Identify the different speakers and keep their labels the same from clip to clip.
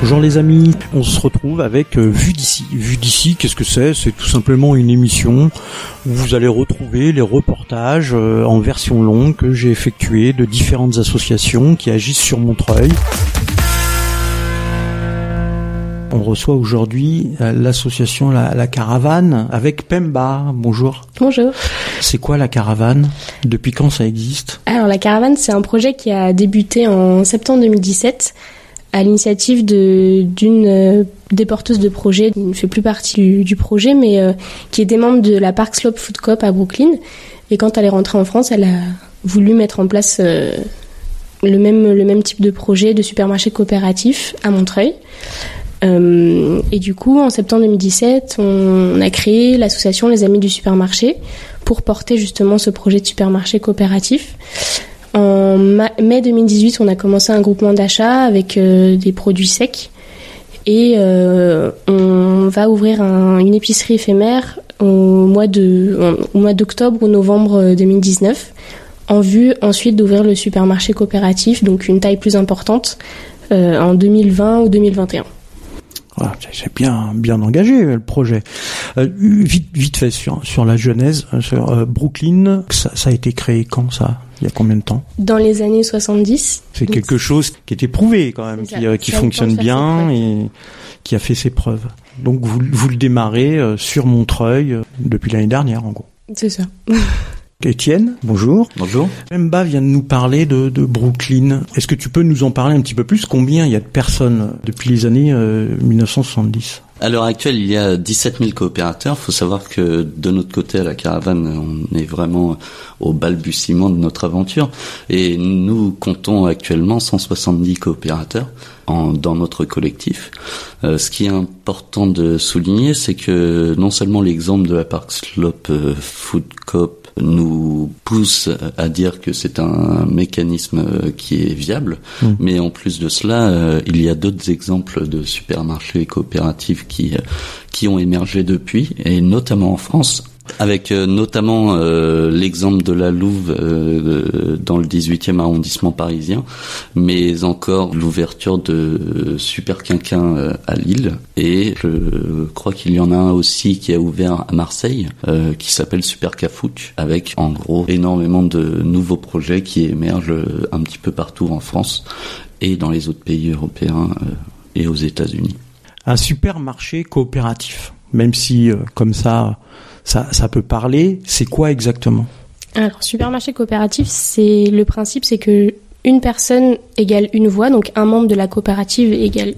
Speaker 1: Bonjour les amis, on se retrouve avec euh, Vue d'ici. Vue d'ici, qu'est-ce que c'est? C'est tout simplement une émission où vous allez retrouver les reportages euh, en version longue que j'ai effectués de différentes associations qui agissent sur Montreuil. On reçoit aujourd'hui euh, l'association la, la, Caravane avec Pemba. Bonjour.
Speaker 2: Bonjour.
Speaker 1: C'est quoi la Caravane? Depuis quand ça existe?
Speaker 2: Alors la Caravane, c'est un projet qui a débuté en septembre 2017 à l'initiative d'une euh, des porteuses de projet, qui ne fait plus partie du, projet, mais euh, qui était membre de la Park Slope Food Coop à Brooklyn. Et quand elle est rentrée en France, elle a voulu mettre en place euh, le, même, le même type de projet de supermarché coopératif à Montreuil. et du coup, en septembre 2017, on a créé l'association Les Amis du Supermarché pour porter justement ce projet de supermarché coopératif. En mai 2018, on a commencé un groupement d'achat avec euh, des produits secs et euh, on va ouvrir une épicerie éphémère au mois d'octobre ou novembre 2019 en vue ensuite d'ouvrir le supermarché coopératif donc une taille plus importante euh, en 2020 ou 2021.
Speaker 1: c'est bien bien engagé le projet. vite fait sur sur la genèse sur Brooklyn, ça, ça a été créé quand ça? Il y a combien de temps
Speaker 2: Dans les années 70.
Speaker 1: C'est quelque chose qui est éprouvé quand même, qui, euh, qui fonctionne bien et qui a fait ses preuves. Donc vous, vous le démarrez euh, sur Montreuil euh, depuis l'année dernière en gros.
Speaker 2: C'est ça.
Speaker 1: Étienne, bonjour.
Speaker 3: Bonjour.
Speaker 1: Memba vient de nous parler de, de Brooklyn. Est-ce que tu peux nous en parler un petit peu plus? Combien il y a de personnes depuis les années 1970
Speaker 3: à l'heure actuelle, il y a 17 000 coopérateurs. Il faut savoir que de notre côté, à la caravane, on est vraiment au balbutiement de notre aventure. Et nous comptons actuellement 170 coopérateurs en, dans notre collectif. Euh, ce qui est important de souligner, c'est que non seulement l'exemple de la Park Slope euh, Food Coop nous pousse à dire que c'est un mécanisme euh, qui est viable, mmh. mais en plus de cela, euh, il y a d'autres exemples de supermarchés coopératifs qui euh, qui ont émergé depuis, et notamment en France, avec euh, notamment euh, l'exemple de la Louve euh, dans le 18e arrondissement parisien, mais encore l'ouverture de Super Quinquin à Lille, et je crois qu'il y en a un aussi qui a ouvert à Marseille, qui s'appelle Super Cafouc, avec en gros énormément de nouveaux projets qui émergent un petit peu partout en France et dans les autres pays européens et aux États-Unis.
Speaker 1: Un supermarché coopératif, même si comme ça ça, ça peut parler. C'est quoi exactement?
Speaker 2: Alors, supermarché coopératif, c'est le principe, c'est que une personne égale une voix, donc un membre de la coopérative égale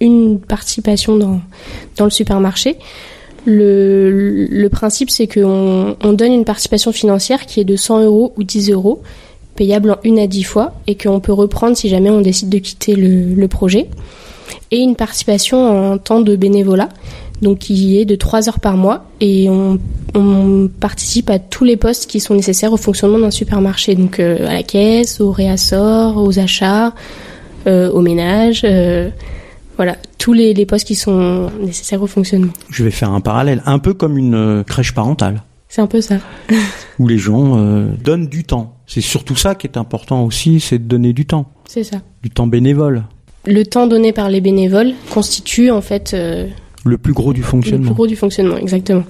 Speaker 2: une participation dans, dans le supermarché. Le, principe, c'est qu'on on donne une participation financière qui est de 100 euros ou 10 euros, payable en une à dix fois, et qu'on peut reprendre si jamais on décide de quitter le, le projet. Et une participation en temps de bénévolat donc qui est de 3 heures par mois et on, on, participe à tous les postes qui sont nécessaires au fonctionnement d'un supermarché, donc euh, à la caisse, au réassort, aux achats, euh, au ménage, euh, voilà, tous les, les, postes qui sont nécessaires au fonctionnement.
Speaker 1: Je vais faire un parallèle, un peu comme une crèche parentale.
Speaker 2: C'est un peu ça.
Speaker 1: où les gens donnent du temps. C'est surtout ça qui est important aussi, c'est de donner du temps.
Speaker 2: C'est ça.
Speaker 1: Du temps bénévole.
Speaker 2: Le temps donné par les bénévoles constitue en fait
Speaker 1: le plus gros du fonctionnement. Le
Speaker 2: plus gros du fonctionnement, exactement.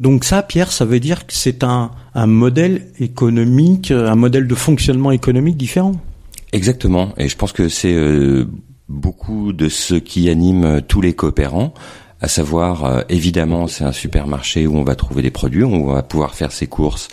Speaker 1: Donc ça, Pierre, ça veut dire que c'est un, un modèle économique, un modèle de fonctionnement économique différent?
Speaker 4: Exactement. Et je pense que c'est euh, beaucoup de ce qui anime euh, tous les coopérants à savoir euh, évidemment c'est un supermarché où on va trouver des produits, où on va pouvoir faire ses courses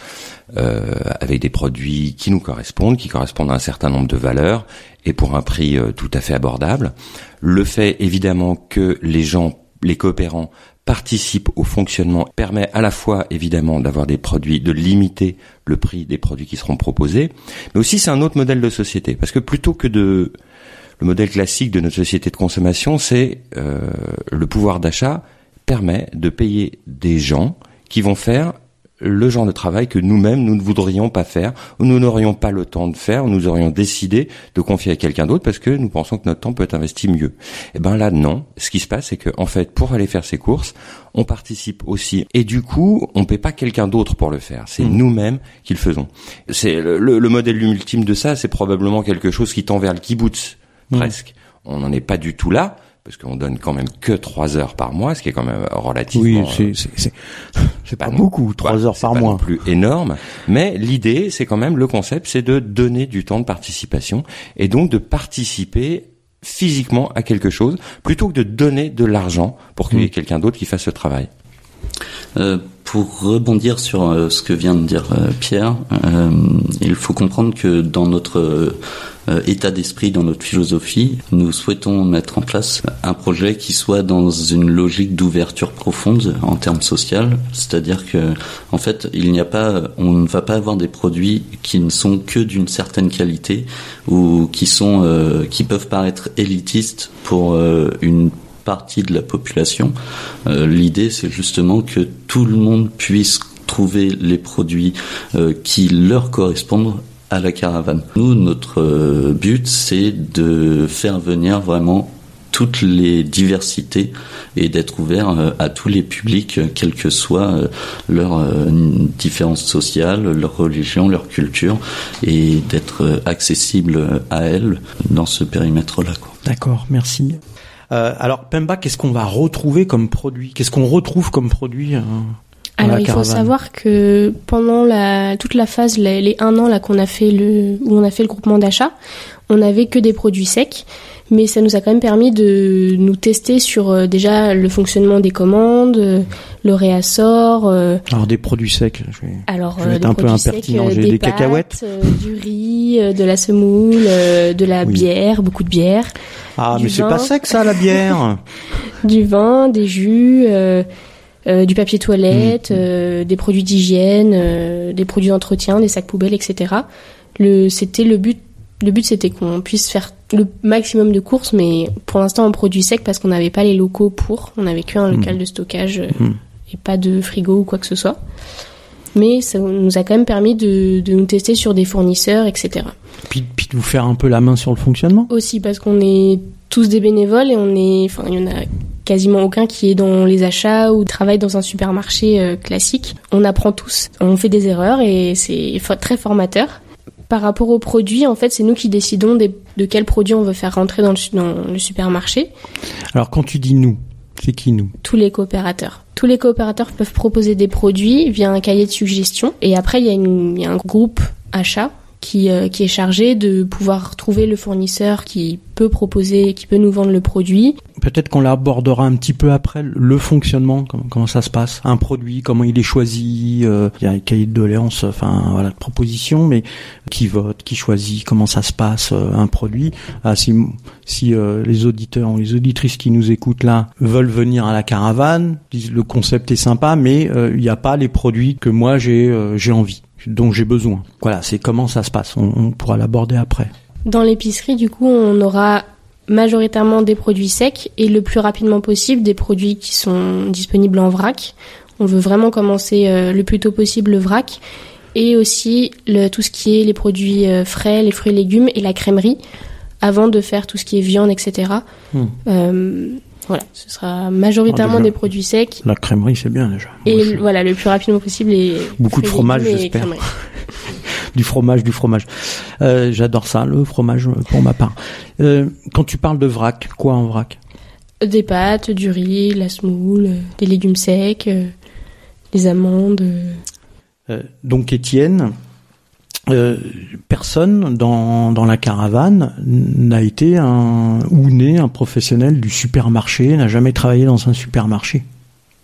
Speaker 4: euh, avec des produits qui nous correspondent, qui correspondent à un certain nombre de valeurs et pour un prix euh, tout à fait abordable. Le fait évidemment que les gens les coopérants participent au fonctionnement permet à la fois évidemment d'avoir des produits, de limiter le prix des produits qui seront proposés, mais aussi c'est un autre modèle de société. Parce que plutôt que de le modèle classique de notre société de consommation, c'est euh, le pouvoir d'achat permet de payer des gens qui vont faire le genre de travail que nous-mêmes nous ne voudrions pas faire ou nous n'aurions pas le temps de faire ou nous aurions décidé de confier à quelqu'un d'autre parce que nous pensons que notre temps peut être investi mieux. Et eh ben là non, ce qui se passe c'est que en fait pour aller faire ses courses, on participe aussi et du coup on paie pas quelqu'un d'autre pour le faire, c'est mmh. nous-mêmes qui le faisons. C'est le, le, modèle ultime de ça, c'est probablement quelque chose qui tend vers le kibbutz mmh. presque. On n'en est pas du tout là, parce qu'on donne quand même que trois heures par mois, ce qui est quand même relativement.
Speaker 1: Oui, c'est c'est pas, beaucoup, trois heures par
Speaker 4: pas
Speaker 1: mois.
Speaker 4: Non plus énorme, mais l'idée, c'est quand même le concept, c'est de donner du temps de participation et donc de participer physiquement à quelque chose plutôt que de donner de l'argent pour qu'il y ait mm. quelqu'un d'autre qui fasse ce travail.
Speaker 3: Euh, pour rebondir sur euh, ce que vient de dire euh, Pierre, euh, il faut comprendre que dans notre état d'esprit, dans notre philosophie, nous souhaitons mettre en place un projet qui soit dans une logique d'ouverture profonde en termes social, c'est-à-dire que en fait, il n'y a pas, on ne va pas avoir des produits qui ne sont que d'une certaine qualité ou qui sont, qui peuvent paraître élitistes pour une partie de la population. Euh, l'idée, c'est justement que tout le monde puisse trouver les produits euh, qui leur correspondent à la caravane. Nous, notre euh, but, c'est de faire venir vraiment toutes les diversités et d'être ouvert à tous les publics, quelle que soit leur différence sociale, leur religion, leur culture, et d'être accessible à elles dans ce périmètre-là.
Speaker 1: D'accord, merci. Euh, alors Pemba, qu'est-ce qu'on va retrouver comme produit? Qu'est-ce qu'on retrouve comme produit euh,
Speaker 2: alors il faut savoir que pendant la, toute la phase, les, les un an là qu'on a fait le, où on a fait le groupement d'achat, on n'avait que des produits secs, mais ça nous a quand même permis de nous tester sur euh, déjà le fonctionnement des commandes, le réassort.
Speaker 1: Alors des produits secs, je vais,
Speaker 2: alors,
Speaker 1: je vais être un peu impertinent. J'ai des, cacahuètes,
Speaker 2: du riz, de la semoule, de la bière, beaucoup de bière.
Speaker 1: Ah, mais c'est pas sec ça, la bière
Speaker 2: Du vin, des jus, euh, euh, du papier toilette, mm. euh, des produits d'hygiène, des produits d'entretien, des sacs poubelles, etc. Le, c'était le but. Le but, c'était qu'on puisse faire le maximum de courses, mais pour l'instant, en produit sec parce qu'on n'avait pas les locaux pour. On n'avait qu'un local mm. de stockage mm. et pas de frigo ou quoi que ce soit mais ça nous a quand même permis de, de nous tester sur des fournisseurs, etc.
Speaker 1: Puis, puis de vous faire un peu la main sur le fonctionnement?
Speaker 2: Aussi, parce qu'on est tous des bénévoles et on est, enfin, il y en a quasiment aucun qui est dans les achats ou travaille dans un supermarché euh, classique. On apprend tous, on fait des erreurs et c'est très formateur. Par rapport aux produits, en fait, c'est nous qui décidons de quels produits on veut faire rentrer dans le, dans le supermarché.
Speaker 1: Alors, quand tu dis nous, c'est qui nous?
Speaker 2: Tous les coopérateurs. Tous les coopérateurs peuvent proposer des produits via un cahier de suggestions. Et après, il y, a il y a un groupe achat qui, euh, qui est chargé de pouvoir trouver le fournisseur qui peut proposer, qui peut nous vendre le produit.
Speaker 1: Peut-être qu'on l'abordera un petit peu après, le fonctionnement, comment, ça se passe, un produit, comment il est choisi, euh, il y a un cahier de doléances, enfin voilà, de mais qui vote, qui choisit, comment ça se passe, euh, un produit. Ah, si si les auditeurs ou les auditrices qui nous écoutent là veulent venir à la caravane, disent le concept est sympa, mais il n'y a pas les produits que moi j'ai j'ai envie dont j'ai besoin. Voilà, c'est comment ça se passe. On, pourra l'aborder après.
Speaker 2: Dans l'épicerie, du coup, on aura majoritairement des produits secs et le plus rapidement possible des produits qui sont disponibles en vrac. On veut vraiment commencer euh, le plus tôt possible le vrac et aussi le, tout ce qui est les produits euh, frais, les fruits et légumes et la crèmerie avant de faire tout ce qui est viande, etc. Voilà, ce sera majoritairement ah, des produits secs.
Speaker 1: La crèmerie, c'est bien déjà.
Speaker 2: Et voilà, le plus rapidement possible. Et
Speaker 1: Beaucoup de fromage, j'espère. du fromage, du fromage. Euh, J'adore ça, le fromage pour ma part. Euh, quand tu parles de vrac, quoi en vrac?
Speaker 2: Des pâtes, du riz, la semoule, des légumes secs, euh, des amandes.
Speaker 1: Euh, donc Étienne, euh, personne dans, dans la caravane n'a été un ou né un professionnel du supermarché, n'a jamais travaillé dans un supermarché.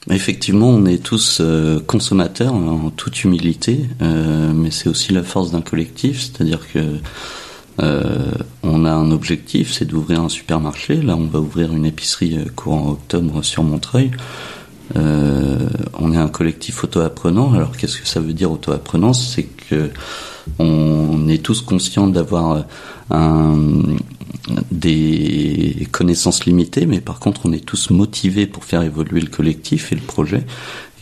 Speaker 3: Effectivement, on est tous euh, consommateurs en toute humilité, euh, mais c'est aussi la force d'un collectif, c'est-à-dire que on a un objectif, c'est d'ouvrir un supermarché. Là, on va ouvrir une épicerie courant octobre sur Montreuil. on est un collectif auto-apprenant. Alors, qu'est-ce que ça veut dire auto-apprenant C'est que on est tous conscients d'avoir euh, des connaissances limitées, mais par contre, on est tous motivés pour faire évoluer le collectif et le projet.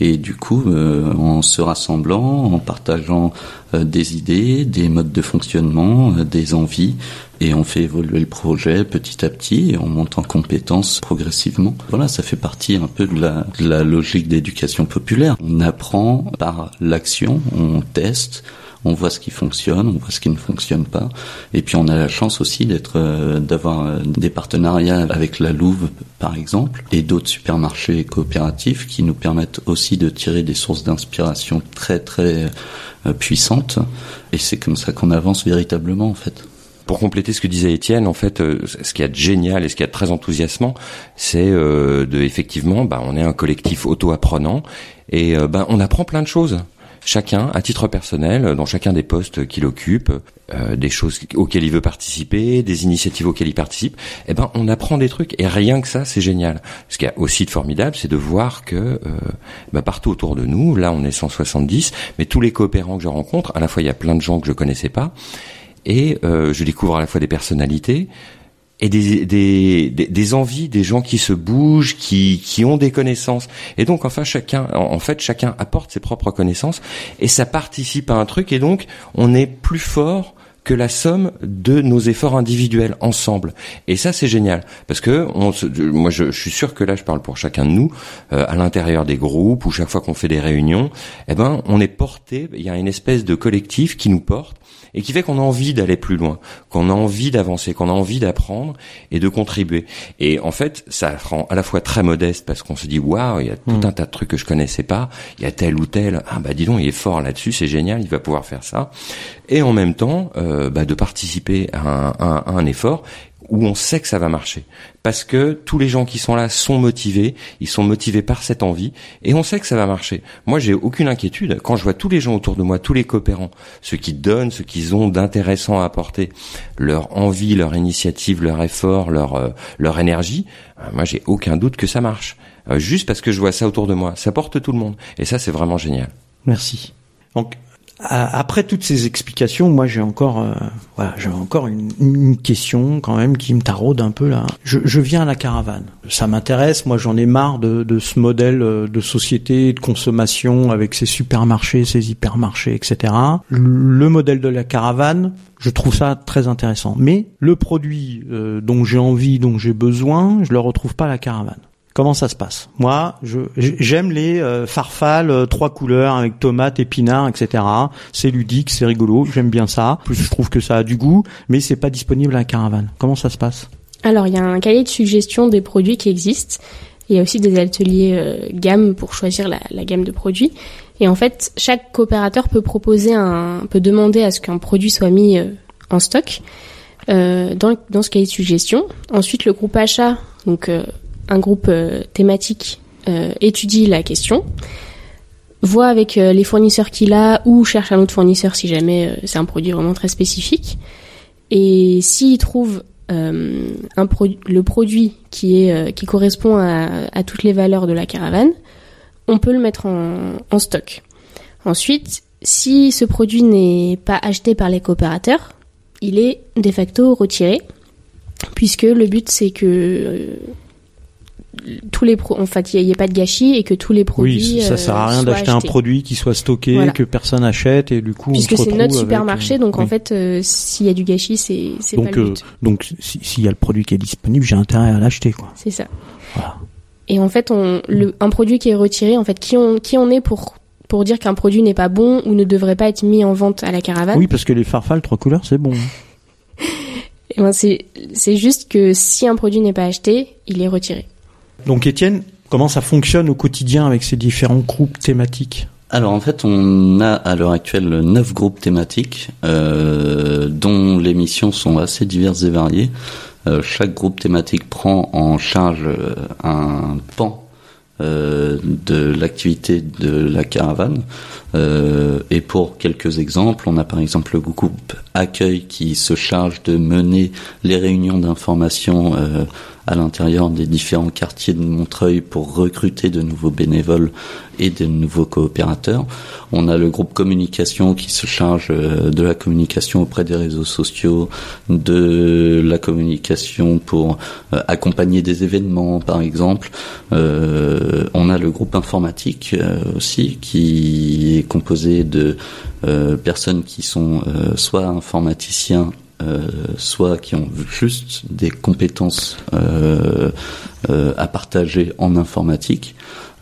Speaker 3: Et du coup, euh, en se rassemblant, en partageant euh, des idées, des modes de fonctionnement, des envies, et on fait évoluer le projet petit à petit et on monte en compétences progressivement. Voilà, ça fait partie un peu de la, de la logique d'éducation populaire. On apprend par l'action, on teste, on voit ce qui fonctionne, on voit ce qui ne fonctionne pas, et puis on a la chance aussi d'être, euh, d'avoir euh, des partenariats avec la Louve par exemple, et d'autres supermarchés coopératifs qui nous permettent aussi de tirer des sources d'inspiration très très puissantes, et c'est comme ça qu'on avance véritablement en fait.
Speaker 4: Pour compléter ce que disait Étienne, en fait, euh, ce qui est génial et ce qui est très enthousiasmant, c'est euh, de effectivement, bah, on est un collectif auto-apprenant et euh, bah, on apprend plein de choses. Chacun, à titre personnel, dans chacun des postes qu'il occupe, des choses auxquelles il veut participer, des initiatives auxquelles il participe, eh ben on apprend des trucs et rien que ça c'est génial. Ce qui est aussi de formidable, c'est de voir que bah, partout autour de nous, là on est 170, mais tous les coopérants que je rencontre, à la fois il y a plein de gens que je connaissais pas, et euh, je découvre à la fois des personnalités et des, des, des, envies, des gens qui se bougent, qui, qui ont des connaissances. Et donc, enfin, chacun, en fait, chacun apporte ses propres connaissances et ça participe à un truc. Et donc, on est plus fort que la somme de nos efforts individuels ensemble. Et ça, c'est génial. Parce que on moi, je, suis sûr que là, je parle pour chacun de nous, euh, à l'intérieur des groupes, ou chaque fois qu'on fait des réunions, eh ben, on est porté, il y a une espèce de collectif qui nous porte et qui fait qu'on a envie d'aller plus loin, qu'on a envie d'avancer, qu'on a envie d'apprendre et de contribuer. Et en fait, ça rend à la fois très modeste parce qu'on se dit waouh, il y a tout mm. un tas de trucs que je connaissais pas, il y a tel ou tel, ah bah dis donc, il est fort là-dessus, c'est génial, il va pouvoir faire ça. Et en même temps, euh, bah, de participer à un, à un effort où on sait que ça va marcher. Parce que tous les gens qui sont là sont motivés, ils sont motivés par cette envie, et on sait que ça va marcher. Moi, j'ai aucune inquiétude. Quand je vois tous les gens autour de moi, tous les coopérants, ceux qui donnent, ceux qui ont d'intéressant à apporter, leur envie, leur initiative, leur effort, leur, euh, leur énergie, euh, moi, j'ai aucun doute que ça marche. Euh, juste parce que je vois ça autour de moi. Ça porte tout le monde. Et ça, c'est vraiment génial.
Speaker 1: Merci. Donc, après toutes ces explications, moi j'ai encore, euh, voilà, j'ai encore une, une, question quand même qui me taraude un peu là. Je, je viens à la caravane, ça m'intéresse. Moi j'en ai marre de, de, ce modèle euh, de société de consommation avec ces supermarchés, ces hypermarchés, etc. Le modèle de la caravane, je trouve ça très intéressant. Mais le produit euh, dont j'ai envie, dont j'ai besoin, je le retrouve pas à la caravane. Comment ça se passe? Moi, j'aime les euh, farfales euh, trois couleurs avec tomates, épinards, etc. C'est ludique, c'est rigolo, j'aime bien ça. Plus je trouve que ça a du goût, mais c'est pas disponible à la caravane. Comment ça se passe?
Speaker 2: Alors, il y a un cahier de suggestion des produits qui existent. Il y a aussi des ateliers euh, gamme pour choisir la, gamme de produits. Et en fait, chaque coopérateur peut proposer peut demander à ce qu'un produit soit mis en stock dans, dans ce cahier de suggestion. Ensuite, le groupe achat, donc un groupe euh, thématique euh, étudie la question, voit avec euh, les fournisseurs qu'il a ou cherche un autre fournisseur si jamais c'est un produit vraiment très spécifique. Et s'il trouve le produit qui, correspond à, toutes les valeurs de la caravane, on peut le mettre en stock. Ensuite, si ce produit n'est pas acheté par les coopérateurs, il est de facto retiré, puisque le but c'est que tous les pro en fait il n'y a, pas de gâchis et que tous les produits
Speaker 1: oui ça sert à rien euh, d'acheter un produit qui soit stocké que personne achète et du coup
Speaker 2: puisque c'est notre supermarché euh, donc en fait euh, s'il y a du gâchis c'est c'est pas le but.
Speaker 1: donc s'il y a le produit qui est disponible j'ai intérêt à l'acheter quoi.
Speaker 2: C'est ça. Voilà. et en fait on le un produit qui est retiré en fait qui on qui on est pour pour dire qu'un produit n'est pas bon ou ne devrait pas être mis en vente à la caravane?
Speaker 1: Oui parce que les farfales trois couleurs c'est bon.
Speaker 2: Ben c'est c'est juste que si un produit n'est pas acheté il est retiré
Speaker 1: donc Étienne, comment ça fonctionne au quotidien avec ces différents groupes thématiques?
Speaker 3: Alors en fait, on a à l'heure actuelle neuf groupes thématiques euh, dont les missions sont assez diverses et variées. Euh, chaque groupe thématique prend en charge euh, un pan de l'activité de la caravane. Et pour quelques exemples, on a par exemple le groupe accueil qui se charge de mener les réunions d'information à l'intérieur des différents quartiers de Montreuil pour recruter de nouveaux bénévoles et de nouveaux coopérateurs. On a le groupe communication qui se charge euh, de la communication auprès des réseaux sociaux, de la communication pour euh, accompagner des événements par exemple. Euh, on a le groupe informatique aussi qui est composé de personnes qui sont soit informaticiens euh, soit qui ont juste des compétences euh, à partager en informatique.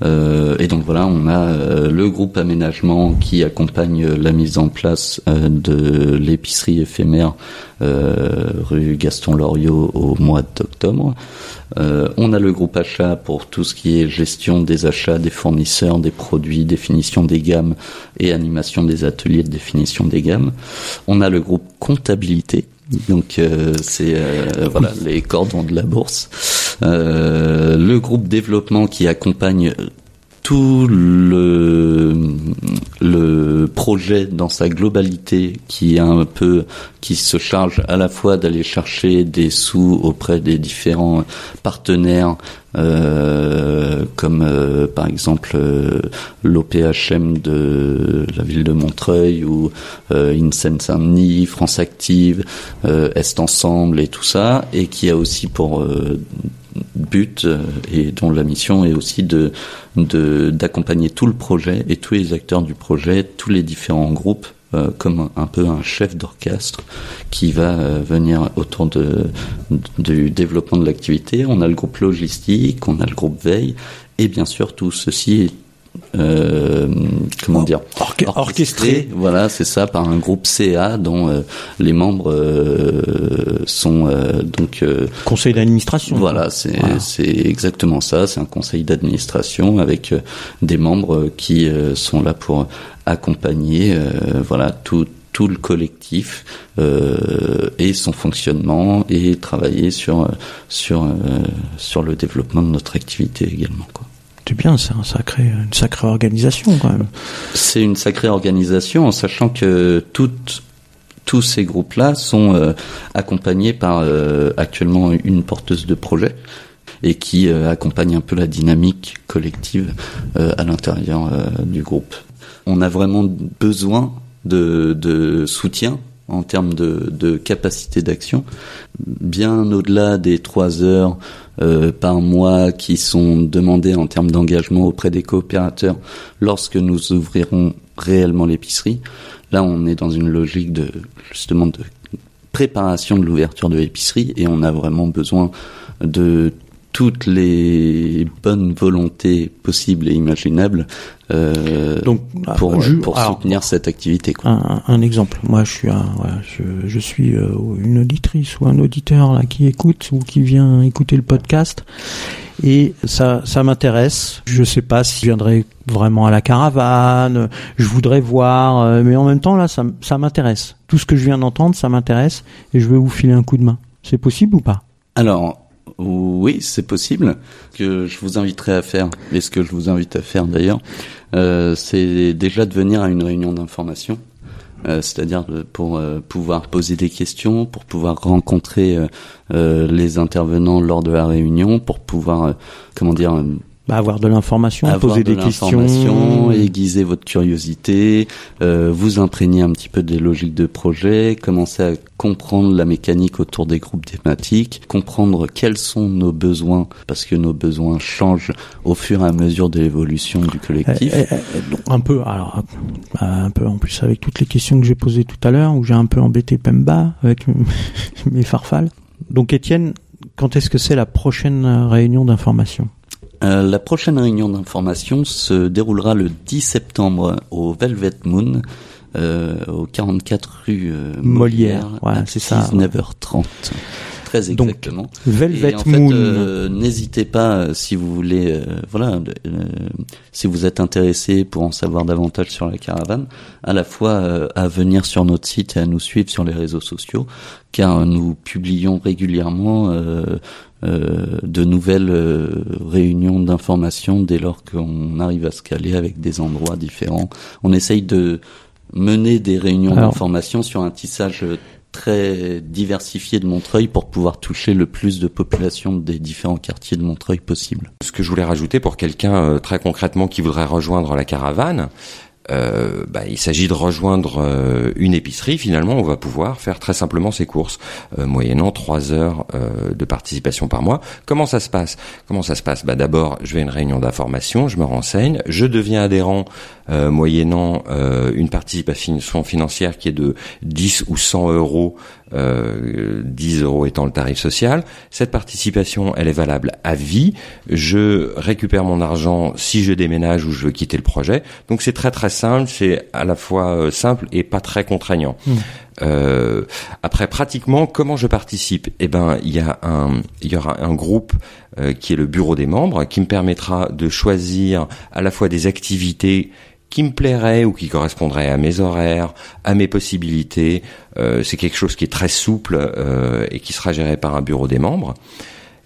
Speaker 3: Euh, et donc voilà, on a euh, le groupe aménagement qui accompagne la mise en place euh, de l'épicerie éphémère rue Gaston Loriot au mois d'octobre. on a le groupe achat pour tout ce qui est gestion des achats, des fournisseurs, des produits, définition des gammes et animation des ateliers de définition des gammes. On a le groupe comptabilité donc c'est voilà les cordons de la bourse. Euh, le groupe développement qui accompagne tout le, projet dans sa globalité qui est un peu qui se charge à la fois d'aller chercher des sous auprès des différents partenaires euh, comme euh, par exemple l'OPHM de la ville de Montreuil ou euh, Saint-Denis, France Active, Est Ensemble et tout ça, et qui a aussi pour but euh, et dont la mission est aussi de d'accompagner tout le projet et tous les acteurs du projet, tous les différents groupes euh, comme un, peu un chef d'orchestre qui va euh, venir autour de, du développement de l'activité. On a le groupe logistique, on a le groupe veille, et bien sûr tout ceci est euh, comment dire
Speaker 1: orchestré,
Speaker 3: voilà c'est ça par un groupe CA dont euh, les membres euh, sont donc
Speaker 1: conseil d'administration.
Speaker 3: voilà c'est c'est exactement ça c'est un conseil d'administration avec des membres qui sont là pour accompagner voilà tout tout le collectif et son fonctionnement et travailler sur sur sur le développement de notre activité également quoi
Speaker 1: c'est bien, c'est une sacrée organisation quand même.
Speaker 3: C'est une sacrée organisation en sachant que toutes tous ces groupes-là sont euh, accompagnés par euh, actuellement une porteuse de projet et qui euh, accompagne un peu la dynamique collective à l'intérieur du groupe. On a vraiment besoin de, de soutien en termes de, de capacité d'action, bien au-delà des trois heures euh, par mois qui sont demandées en termes d'engagement auprès des coopérateurs lorsque nous ouvrirons réellement l'épicerie. Là, on est dans une logique de justement de préparation de l'ouverture de l'épicerie et on a vraiment besoin de toutes les bonnes volontés possibles et imaginables euh, Donc, pour, pour soutenir cette activité. Quoi.
Speaker 1: Un, un, exemple, moi je suis, un, je, je, suis euh, une auditrice ou un auditeur là qui écoute ou qui vient écouter le podcast et ça, ça m'intéresse. Je sais pas si je viendrai vraiment à la caravane, je voudrais voir, euh, mais en même temps là, ça, ça m'intéresse. Tout ce que je viens d'entendre, ça m'intéresse et je veux vous filer un coup de main. C'est possible ou pas?
Speaker 3: Alors, oui, c'est possible. Que je vous inviterai à faire, et ce que je vous invite à faire d'ailleurs, euh, c'est déjà de venir à une réunion d'information. Euh, c'est-à-dire pour euh, pouvoir poser des questions, pour pouvoir rencontrer les intervenants lors de la réunion, pour pouvoir, comment dire,
Speaker 1: bah, avoir de l'information, poser des questions,
Speaker 3: aiguiser votre curiosité, euh, vous imprégner un petit peu des logiques de projet, commencer à comprendre la mécanique autour des groupes thématiques, comprendre quels sont nos besoins parce que nos besoins changent au fur et à mesure de l'évolution du collectif.
Speaker 1: Eh, eh, eh, un peu, alors un peu en plus avec toutes les questions que j'ai posées tout à l'heure où j'ai un peu embêté Pemba avec mes farfales. Donc Étienne, quand est-ce que c'est la prochaine réunion d'information?
Speaker 3: Euh, la prochaine réunion d'information se déroulera le 10 septembre au Velvet Moon, euh, au 44 rue euh, Molière,
Speaker 1: à c'est 19h30.
Speaker 3: Très exactement. Donc,
Speaker 1: Velvet en Moon.
Speaker 3: Euh, n'hésitez pas si vous voulez, voilà, si vous êtes intéressé pour en savoir davantage sur la caravane, à la fois à venir sur notre site et à nous suivre sur les réseaux sociaux, car nous publions régulièrement euh, de nouvelles euh, réunions d'information dès lors qu'on arrive à se caler avec des endroits différents. On essaye de mener des réunions d'information sur un tissage très diversifié de Montreuil pour pouvoir toucher le plus de population des différents quartiers de Montreuil possible.
Speaker 4: Ce que je voulais rajouter pour quelqu'un euh, très concrètement qui voudrait rejoindre la caravane, euh, bah, il s'agit de rejoindre euh, une épicerie. Finalement, on va pouvoir faire très simplement ses courses, euh, moyennant trois heures de participation par mois. Comment ça se passe? Comment ça se passe? Bah, D'abord, je vais à une réunion d'information, je me renseigne, je deviens adhérent moyennant une participation financière qui est de 10 ou 100 euros euh, 10 euros étant le tarif social. Cette participation, elle est valable à vie. Je récupère mon argent si je déménage ou je veux quitter le projet. Donc c'est très très simple, c'est à la fois euh, simple et pas très contraignant. Mmh. Euh, après, pratiquement, comment je participe? Eh ben, il y a un, il y aura un groupe euh, qui est le bureau des membres, qui me permettra de choisir à la fois des activités qui me plairait ou qui correspondrait à mes horaires, à mes possibilités. Euh, c'est quelque chose qui est très souple euh, et qui sera géré par un bureau des membres.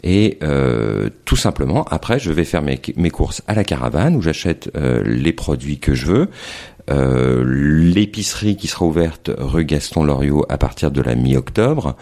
Speaker 4: Et euh, tout simplement, après, je vais faire mes, mes, courses à la caravane où j'achète les produits que je veux. Euh, l'épicerie qui sera ouverte rue Gaston Loriot à partir de la mi-octobre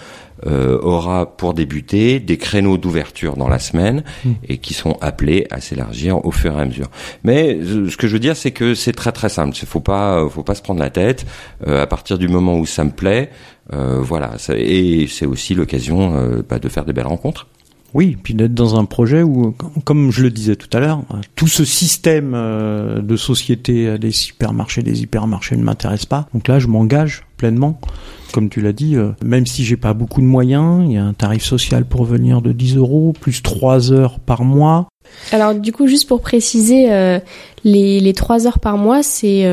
Speaker 4: euh, aura pour débuter des créneaux d'ouverture dans la semaine hmm. et qui sont appelés à s'élargir au fur et à mesure. Mais ce que je veux dire, c'est que c'est très très simple. Il faut pas, faut pas se prendre la tête. Euh, à partir du moment où ça me plaît, voilà. et c'est aussi l'occasion bah, de faire des belles rencontres.
Speaker 1: Oui, puis d'être dans un projet où, comme je le disais tout à l'heure, tout ce système euh, de société des supermarchés, des hypermarchés ne m'intéresse pas. Donc là, je m'engage pleinement. Comme tu l'as dit, euh, même si j'ai pas beaucoup de moyens, il y a un tarif social pour venir de 10 euros, plus 3 heures par mois.
Speaker 2: Alors du coup, juste pour préciser, euh, les, les 3 heures par mois, c'est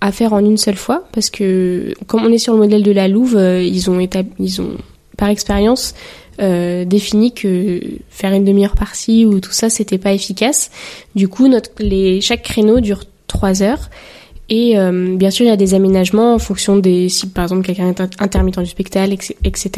Speaker 2: à faire en une seule fois, parce que comme on est sur le modèle de la Louve, ils ont ils ont par expérience euh, défini que faire une demi-heure par-ci ou tout ça, c'était pas efficace. Du coup, notre, les, chaque créneau dure trois heures. Et euh, bien sûr, il y a des aménagements en fonction des si par exemple quelqu'un est intermittent du spectacle, etc.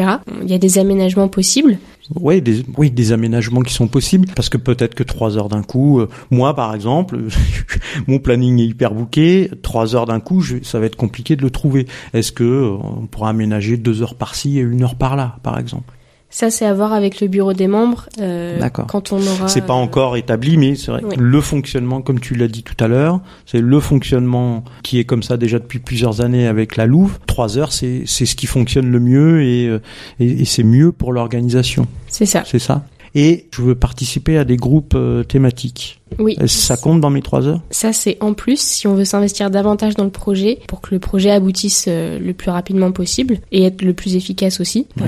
Speaker 2: Il y a des aménagements possibles.
Speaker 1: Oui, des, oui, des aménagements qui sont possibles parce que peut-être que trois heures d'un coup, euh, moi par exemple, mon planning est hyper bouqué, trois heures d'un coup, ça va être compliqué de le trouver. Est-ce que on pourra aménager deux heures par-ci et une heure par-là, par exemple?
Speaker 2: Ça, c'est à voir avec le bureau des membres. Euh, quand on aura.
Speaker 1: C'est pas euh, encore établi, mais c'est vrai. Le fonctionnement, comme tu l'as dit tout à l'heure, c'est le fonctionnement qui est comme ça déjà depuis plusieurs années avec la Louve. Trois heures, c'est c'est ce qui fonctionne le mieux et euh, et, et c'est mieux pour l'organisation.
Speaker 2: C'est ça.
Speaker 1: C'est ça et je veux participer à des groupes euh, thématiques.
Speaker 2: Oui.
Speaker 1: Ça compte dans mes trois heures?
Speaker 2: Ça, c'est en plus si on veut s'investir davantage dans le projet pour que le projet aboutisse le plus rapidement possible et être le plus efficace aussi. Euh,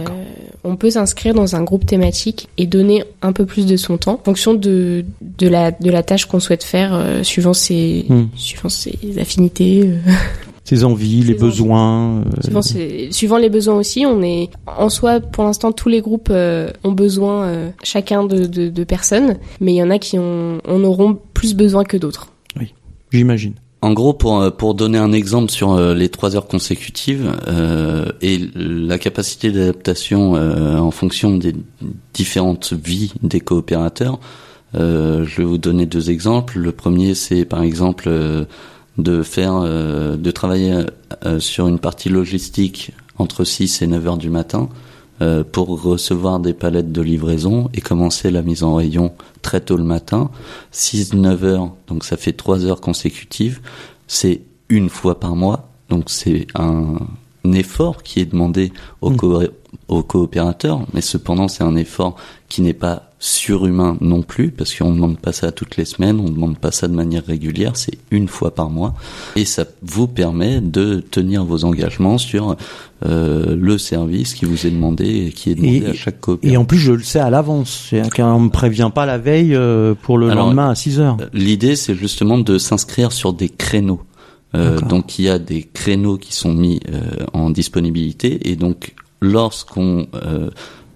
Speaker 2: on peut s'inscrire dans un groupe thématique et donner un peu plus de son temps en fonction de, de, la, de la tâche qu'on souhaite faire suivant, ses, hmm. suivant ses affinités.
Speaker 1: ses envies, les besoins.
Speaker 2: Euh, suivant, les besoins aussi, on est en soi pour l'instant tous les groupes euh, ont besoin euh, chacun de, de, personnes, mais il y en a qui ont, en auront plus besoin que d'autres.
Speaker 1: Oui, j'imagine.
Speaker 3: En gros, pour pour donner un exemple sur les trois heures consécutives et la capacité d'adaptation en fonction des différentes vies des coopérateurs, je vais vous donner deux exemples. Le premier, c'est par exemple de faire, euh, de travailler euh, sur une partie logistique entre 6 et 9 heures du matin euh, pour recevoir des palettes de livraison et commencer la mise en rayon très tôt le matin. 6-9 heures, donc ça fait 3 heures consécutives. C'est une fois par mois, donc c'est un, effort qui est demandé aux, mmh. aux coopérateurs, mais cependant c'est un effort qui n'est pas surhumain non plus, parce qu'on ne demande pas ça toutes les semaines, on ne demande pas ça de manière régulière, c'est une fois par mois, et ça vous permet de tenir vos engagements sur euh, le service qui vous est demandé et qui est demandé à chaque coopérateur.
Speaker 1: Et en plus, je le sais à l'avance, c'est qu'on me prévient pas la veille euh, pour le lendemain à 6 heures. Euh,
Speaker 3: l'idée, c'est justement de s'inscrire sur des créneaux. Euh, donc il y a des créneaux qui sont mis euh, en disponibilité et donc lorsqu'on euh,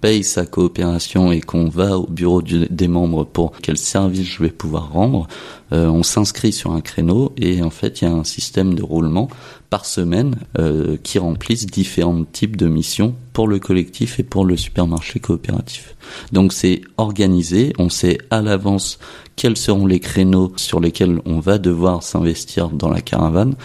Speaker 3: paye sa coopération et qu'on va au bureau des membres pour quel service je vais pouvoir rendre, euh, on s'inscrit sur un créneau et en fait il y a un système de roulement par semaine euh, qui remplissent différents types de missions pour le collectif et pour le supermarché coopératif. Donc c'est organisé, on sait à l'avance quels seront les créneaux sur lesquels on va devoir s'investir dans la caravane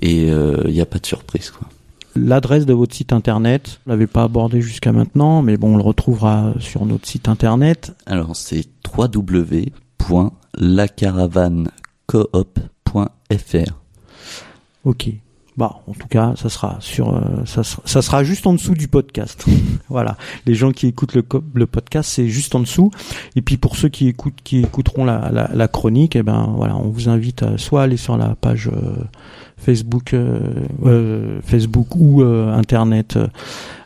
Speaker 3: et euh, il n'y a pas de surprise quoi.
Speaker 1: L'adresse de votre site internet, on l'avait pas abordé jusqu'à maintenant, mais bon, on le retrouvera sur notre site internet.
Speaker 3: Alors c'est www.lacaravanecoop.fr.
Speaker 1: Ok. Bah, en tout cas, ça sera sur, euh, ça, sera, ça sera juste en dessous du podcast. voilà. Les gens qui écoutent le, le podcast, c'est juste en dessous. Et puis pour ceux qui écoutent, qui écouteront la, la, la chronique, eh ben voilà, on vous invite à soit aller sur la page euh, Facebook, euh, Facebook ou internet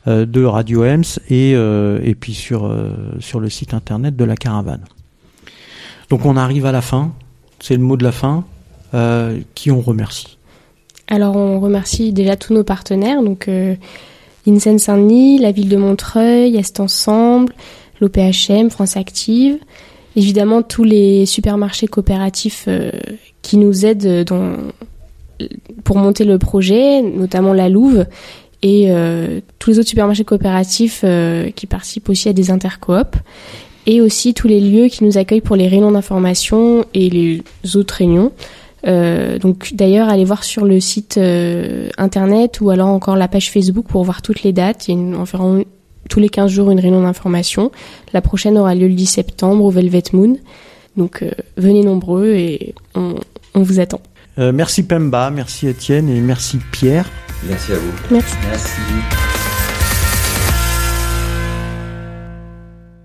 Speaker 1: de Radio Ems et et puis sur sur le site internet de la caravane. Donc on arrive à la fin. C'est le mot de la fin. qui on remercie?
Speaker 2: Alors on remercie déjà tous nos partenaires, donc euh, Saint-Denis, la ville de Montreuil, Est Ensemble, l'OPHM, France Active, évidemment tous les supermarchés coopératifs euh, qui nous aident pour monter le projet, notamment la Louve et euh, tous les autres supermarchés coopératifs euh, qui participent aussi à des intercoops et aussi tous les lieux qui nous accueillent pour les réunions d'information et les autres réunions. Euh, donc d'ailleurs, allez voir sur le site euh, internet ou alors encore la page Facebook pour voir toutes les dates. Il y a une, environ tous les 15 jours une réunion d'information. La prochaine aura lieu le 10 septembre au Velvet Moon. Donc euh, venez nombreux et on, on vous attend.
Speaker 1: merci Pemba, merci Étienne et merci Pierre.
Speaker 4: Merci à vous.
Speaker 2: Merci.
Speaker 3: Merci.